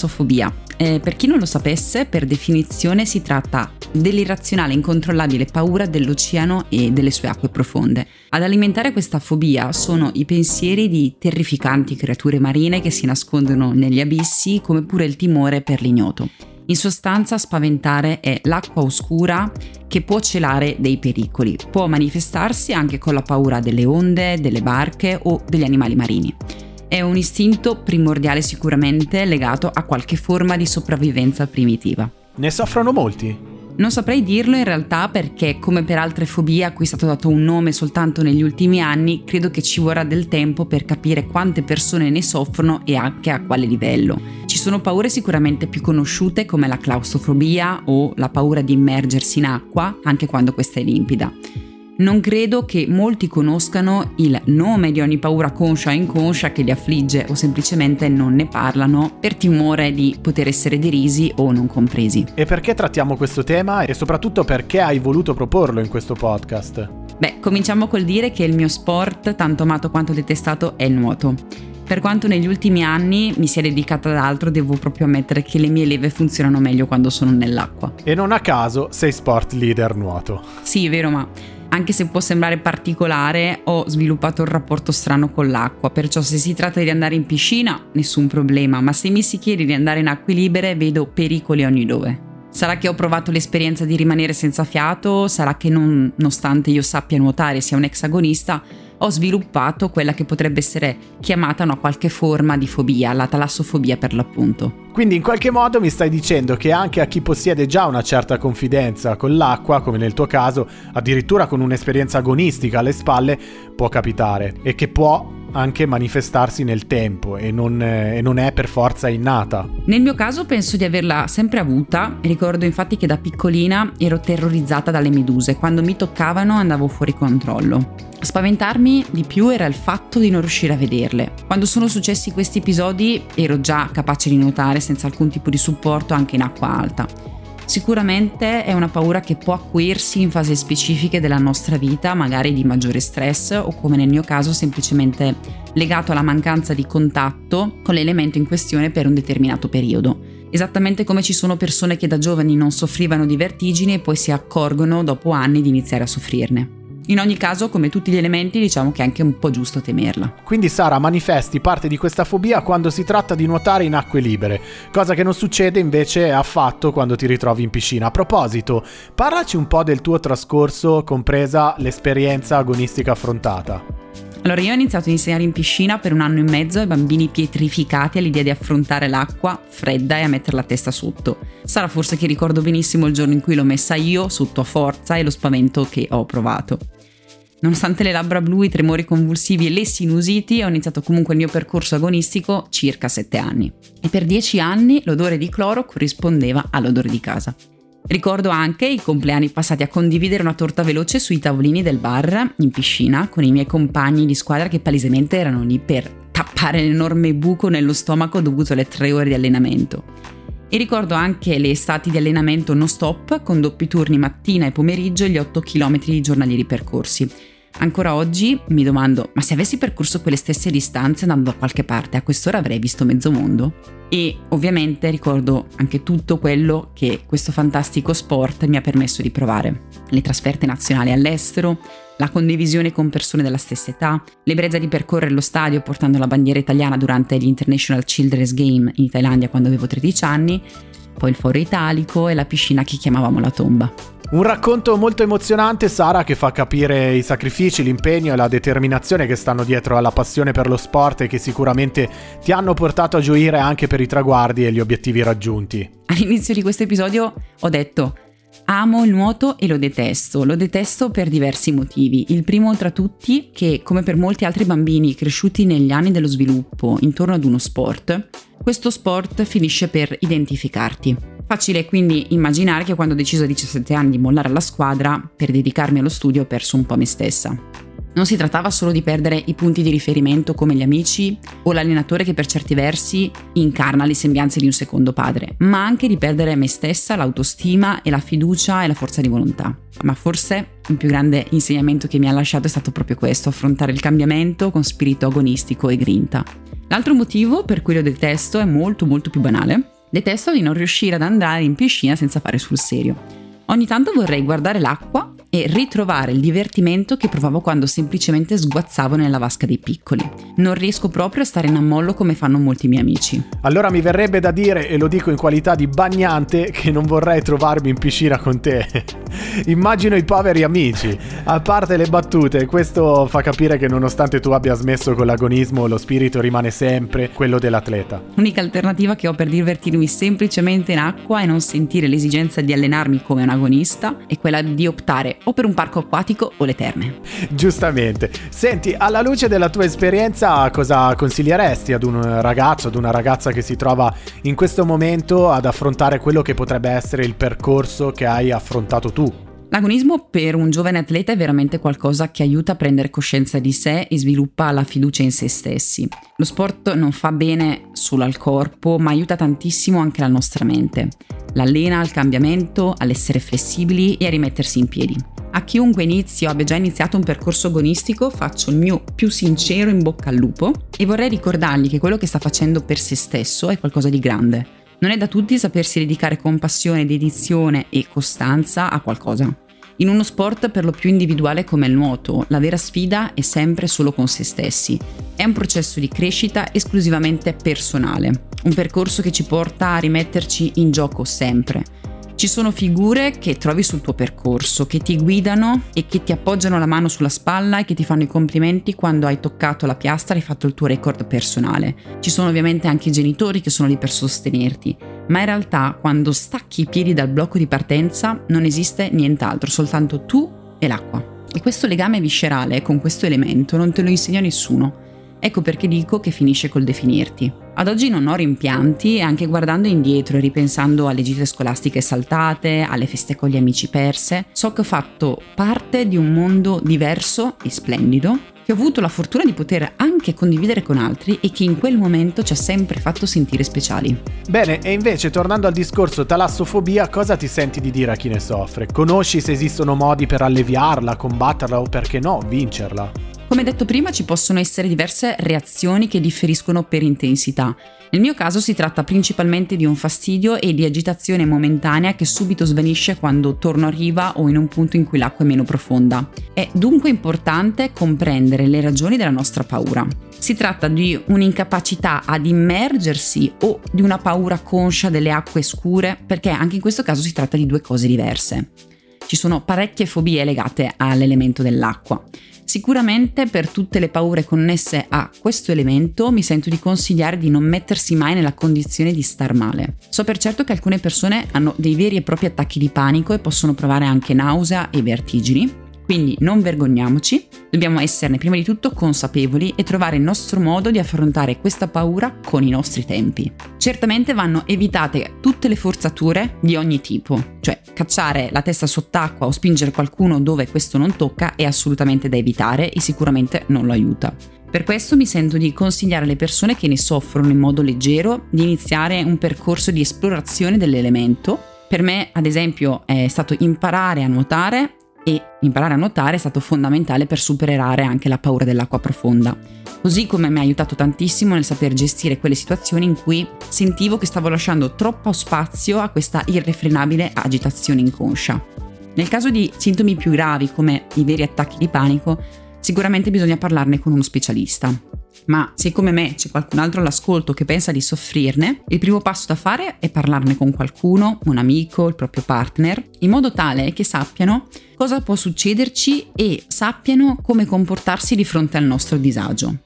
talassofobia. Eh, per chi non lo sapesse, per definizione si tratta dell'irrazionale incontrollabile paura dell'oceano e delle sue acque profonde. Ad alimentare questa fobia sono i pensieri di terrificanti creature marine che si nascondono negli abissi, come pure il timore per l'ignoto. In sostanza spaventare è l'acqua oscura che può celare dei pericoli, può manifestarsi anche con la paura delle onde, delle barche o degli animali marini. È un istinto primordiale sicuramente legato a qualche forma di sopravvivenza primitiva. Ne soffrono molti? Non saprei dirlo in realtà perché, come per altre fobie a cui è stato dato un nome soltanto negli ultimi anni, credo che ci vorrà del tempo per capire quante persone ne soffrono e anche a quale livello. Ci sono paure sicuramente più conosciute come la claustrofobia o la paura di immergersi in acqua, anche quando questa è limpida. Non credo che molti conoscano il nome di ogni paura conscia o inconscia che li affligge o semplicemente non ne parlano per timore di poter essere derisi o non compresi. E perché trattiamo questo tema e soprattutto perché hai voluto proporlo in questo podcast? Beh, cominciamo col dire che il mio sport, tanto amato quanto detestato, è il nuoto. Per quanto negli ultimi anni mi sia dedicata ad altro, devo proprio ammettere che le mie leve funzionano meglio quando sono nell'acqua. E non a caso sei sport leader nuoto. Sì, vero, ma anche se può sembrare particolare, ho sviluppato un rapporto strano con l'acqua, perciò se si tratta di andare in piscina, nessun problema, ma se mi si chiede di andare in acque libere, vedo pericoli ogni dove. Sarà che ho provato l'esperienza di rimanere senza fiato, sarà che non, nonostante io sappia nuotare sia un exagonista, ho sviluppato quella che potrebbe essere chiamata una qualche forma di fobia, la talassofobia per l'appunto. Quindi in qualche modo mi stai dicendo che anche a chi possiede già una certa confidenza con l'acqua, come nel tuo caso, addirittura con un'esperienza agonistica alle spalle, può capitare e che può anche manifestarsi nel tempo e non, eh, e non, è per forza innata. Nel mio caso penso di averla sempre avuta, ricordo infatti che da piccolina ero terrorizzata dalle meduse, quando mi toccavano andavo fuori controllo. A spaventarmi di più era il fatto di non riuscire a vederle. Quando sono successi questi episodi ero già capace di nuotare senza alcun tipo di supporto anche in acqua alta. Sicuramente è una paura che può acuirsi in fasi specifiche della nostra vita, magari di maggiore stress o come nel mio caso semplicemente legato alla mancanza di contatto con l'elemento in questione per un determinato periodo. Esattamente come ci sono persone che da giovani non soffrivano di vertigini e poi si accorgono dopo anni di iniziare a soffrirne. In ogni caso, come tutti gli elementi, diciamo che è anche un po' giusto temerla. Quindi Sara manifesti parte di questa fobia quando si tratta di nuotare in acque libere, cosa che non succede invece affatto quando ti ritrovi in piscina. A proposito, parlaci un po' del tuo trascorso, compresa l'esperienza agonistica affrontata. Allora io ho iniziato a insegnare in piscina per un anno e mezzo ai bambini pietrificati all'idea di affrontare l'acqua fredda e a mettere la testa sotto. Sarà forse che ricordo benissimo il giorno in cui l'ho messa io sotto a forza e lo spavento che ho provato. Nonostante le labbra blu, i tremori convulsivi e le sinusiti, ho iniziato comunque il mio percorso agonistico circa 7 anni. E per 10 anni l'odore di cloro corrispondeva all'odore di casa. Ricordo anche i compleanni passati a condividere una torta veloce sui tavolini del bar in piscina con i miei compagni di squadra che palesemente erano lì per tappare l'enorme buco nello stomaco dovuto alle tre ore di allenamento. E ricordo anche le estati di allenamento non stop con doppi turni mattina e pomeriggio e gli 8 km giornalieri percorsi. Ancora oggi mi domando, ma se avessi percorso quelle stesse distanze andando da qualche parte, a quest'ora avrei visto mezzo mondo? E ovviamente ricordo anche tutto quello che questo fantastico sport mi ha permesso di provare. Le trasferte nazionali all'estero, la condivisione con persone della stessa età, l'ebbrezza di percorrere lo stadio portando la bandiera italiana durante gli International Children's Game in Thailandia quando avevo 13 anni, poi il foro italico e la piscina che chiamavamo la tomba. Un racconto molto emozionante, Sara, che fa capire i sacrifici, l'impegno e la determinazione che stanno dietro alla passione per lo sport e che sicuramente ti hanno portato a gioire anche per i traguardi e gli obiettivi raggiunti. All'inizio di questo episodio ho detto Amo il nuoto e lo detesto, lo detesto per diversi motivi. Il primo tra tutti che, come per molti altri bambini cresciuti negli anni dello sviluppo intorno ad uno sport, questo sport finisce per identificarti. Facile quindi immaginare che quando ho deciso a 17 anni di mollare la squadra per dedicarmi allo studio ho perso un po' me stessa. Non si trattava solo di perdere i punti di riferimento come gli amici o l'allenatore che per certi versi incarna le sembianze di un secondo padre, ma anche di perdere me stessa, l'autostima e la fiducia e la forza di volontà. Ma forse il più grande insegnamento che mi ha lasciato è stato proprio questo, affrontare il cambiamento con spirito agonistico e grinta. L'altro motivo per cui lo detesto è molto molto più banale. Detesto di non riuscire ad andare in piscina senza fare sul serio. Ogni tanto vorrei guardare l'acqua e ritrovare il divertimento che provavo quando semplicemente sguazzavo nella vasca dei piccoli. Non riesco proprio a stare in ammollo come fanno molti miei amici. Allora mi verrebbe da dire, e lo dico in qualità di bagnante, che non vorrei trovarmi in piscina con te. Immagino i poveri amici. A parte le battute, questo fa capire che nonostante tu abbia smesso con l'agonismo, lo spirito rimane sempre quello dell'atleta. L'unica alternativa che ho per divertirmi semplicemente in acqua e non sentire l'esigenza di allenarmi come un agonista è quella di optare o per un parco acquatico o le terme. Giustamente. Senti, alla luce della tua esperienza, cosa consiglieresti ad un ragazzo, ad una ragazza che si trova in questo momento ad affrontare quello che potrebbe essere il percorso che hai affrontato tu? L'agonismo per un giovane atleta è veramente qualcosa che aiuta a prendere coscienza di sé e sviluppa la fiducia in se stessi. Lo sport non fa bene solo al corpo, ma aiuta tantissimo anche la nostra mente. L'allena al cambiamento, all'essere flessibili e a rimettersi in piedi. A chiunque inizi o abbia già iniziato un percorso agonistico faccio il mio più sincero in bocca al lupo e vorrei ricordargli che quello che sta facendo per se stesso è qualcosa di grande non è da tutti sapersi dedicare con passione, dedizione e costanza a qualcosa. In uno sport per lo più individuale come il nuoto, la vera sfida è sempre solo con se stessi. È un processo di crescita esclusivamente personale, un percorso che ci porta a rimetterci in gioco sempre ci sono figure che trovi sul tuo percorso, che ti guidano e che ti appoggiano la mano sulla spalla e che ti fanno i complimenti quando hai toccato la piastra e hai fatto il tuo record personale. Ci sono ovviamente anche i genitori che sono lì per sostenerti, ma in realtà quando stacchi i piedi dal blocco di partenza non esiste nient'altro, soltanto tu e l'acqua. E questo legame viscerale con questo elemento non te lo insegna nessuno. Ecco perché dico che finisce col definirti. Ad oggi non ho rimpianti anche guardando indietro e ripensando alle gite scolastiche saltate, alle feste con gli amici perse, so che ho fatto parte di un mondo diverso e splendido che ho avuto la fortuna di poter anche condividere con altri e che in quel momento ci ha sempre fatto sentire speciali. Bene, e invece tornando al discorso talassofobia, cosa ti senti di dire a chi ne soffre? Conosci se esistono modi per alleviarla, combatterla o perché no, vincerla? Come detto prima ci possono essere diverse reazioni che differiscono per intensità. Nel mio caso si tratta principalmente di un fastidio e di agitazione momentanea che subito svanisce quando torno a riva o in un punto in cui l'acqua è meno profonda. È dunque importante comprendere le ragioni della nostra paura. Si tratta di un'incapacità ad immergersi o di una paura conscia delle acque scure, perché anche in questo caso si tratta di due cose diverse. Ci sono parecchie fobie legate all'elemento dell'acqua. Sicuramente per tutte le paure connesse a questo elemento mi sento di consigliare di non mettersi mai nella condizione di star male. So per certo che alcune persone hanno dei veri e propri attacchi di panico e possono provare anche nausea e vertigini, quindi non vergogniamoci, dobbiamo esserne prima di tutto consapevoli e trovare il nostro modo di affrontare questa paura con i nostri tempi. Certamente vanno evitate tutte le forzature di ogni tipo, cioè cacciare la testa sott'acqua o spingere qualcuno dove questo non tocca è assolutamente da evitare e sicuramente non lo aiuta. Per questo mi sento di consigliare alle persone che ne soffrono in modo leggero di iniziare un percorso di esplorazione dell'elemento. Per me, ad esempio, è stato imparare a nuotare e imparare a nuotare è stato fondamentale per superare anche la paura dell'acqua profonda. Così come mi ha aiutato tantissimo nel saper gestire quelle situazioni in cui sentivo che stavo lasciando troppo spazio a questa irrefrenabile agitazione inconscia. Nel caso di sintomi più gravi come i veri attacchi di panico, sicuramente bisogna parlarne con uno specialista. Ma se come me c'è qualcun altro all'ascolto che pensa di soffrirne, il primo passo da fare è parlarne con qualcuno, un amico, il proprio partner, in modo tale che sappiano cosa può succederci e sappiano come comportarsi di fronte al nostro disagio.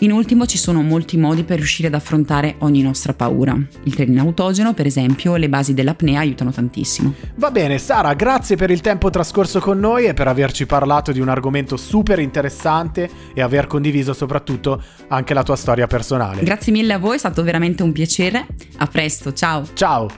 In ultimo ci sono molti modi per riuscire ad affrontare ogni nostra paura. Il training autogeno, per esempio, le basi dell'apnea aiutano tantissimo. Va bene, Sara, grazie per il tempo trascorso con noi e per averci parlato di un argomento super interessante e aver condiviso soprattutto anche la tua storia personale. Grazie mille a voi, è stato veramente un piacere. A presto, ciao. Ciao.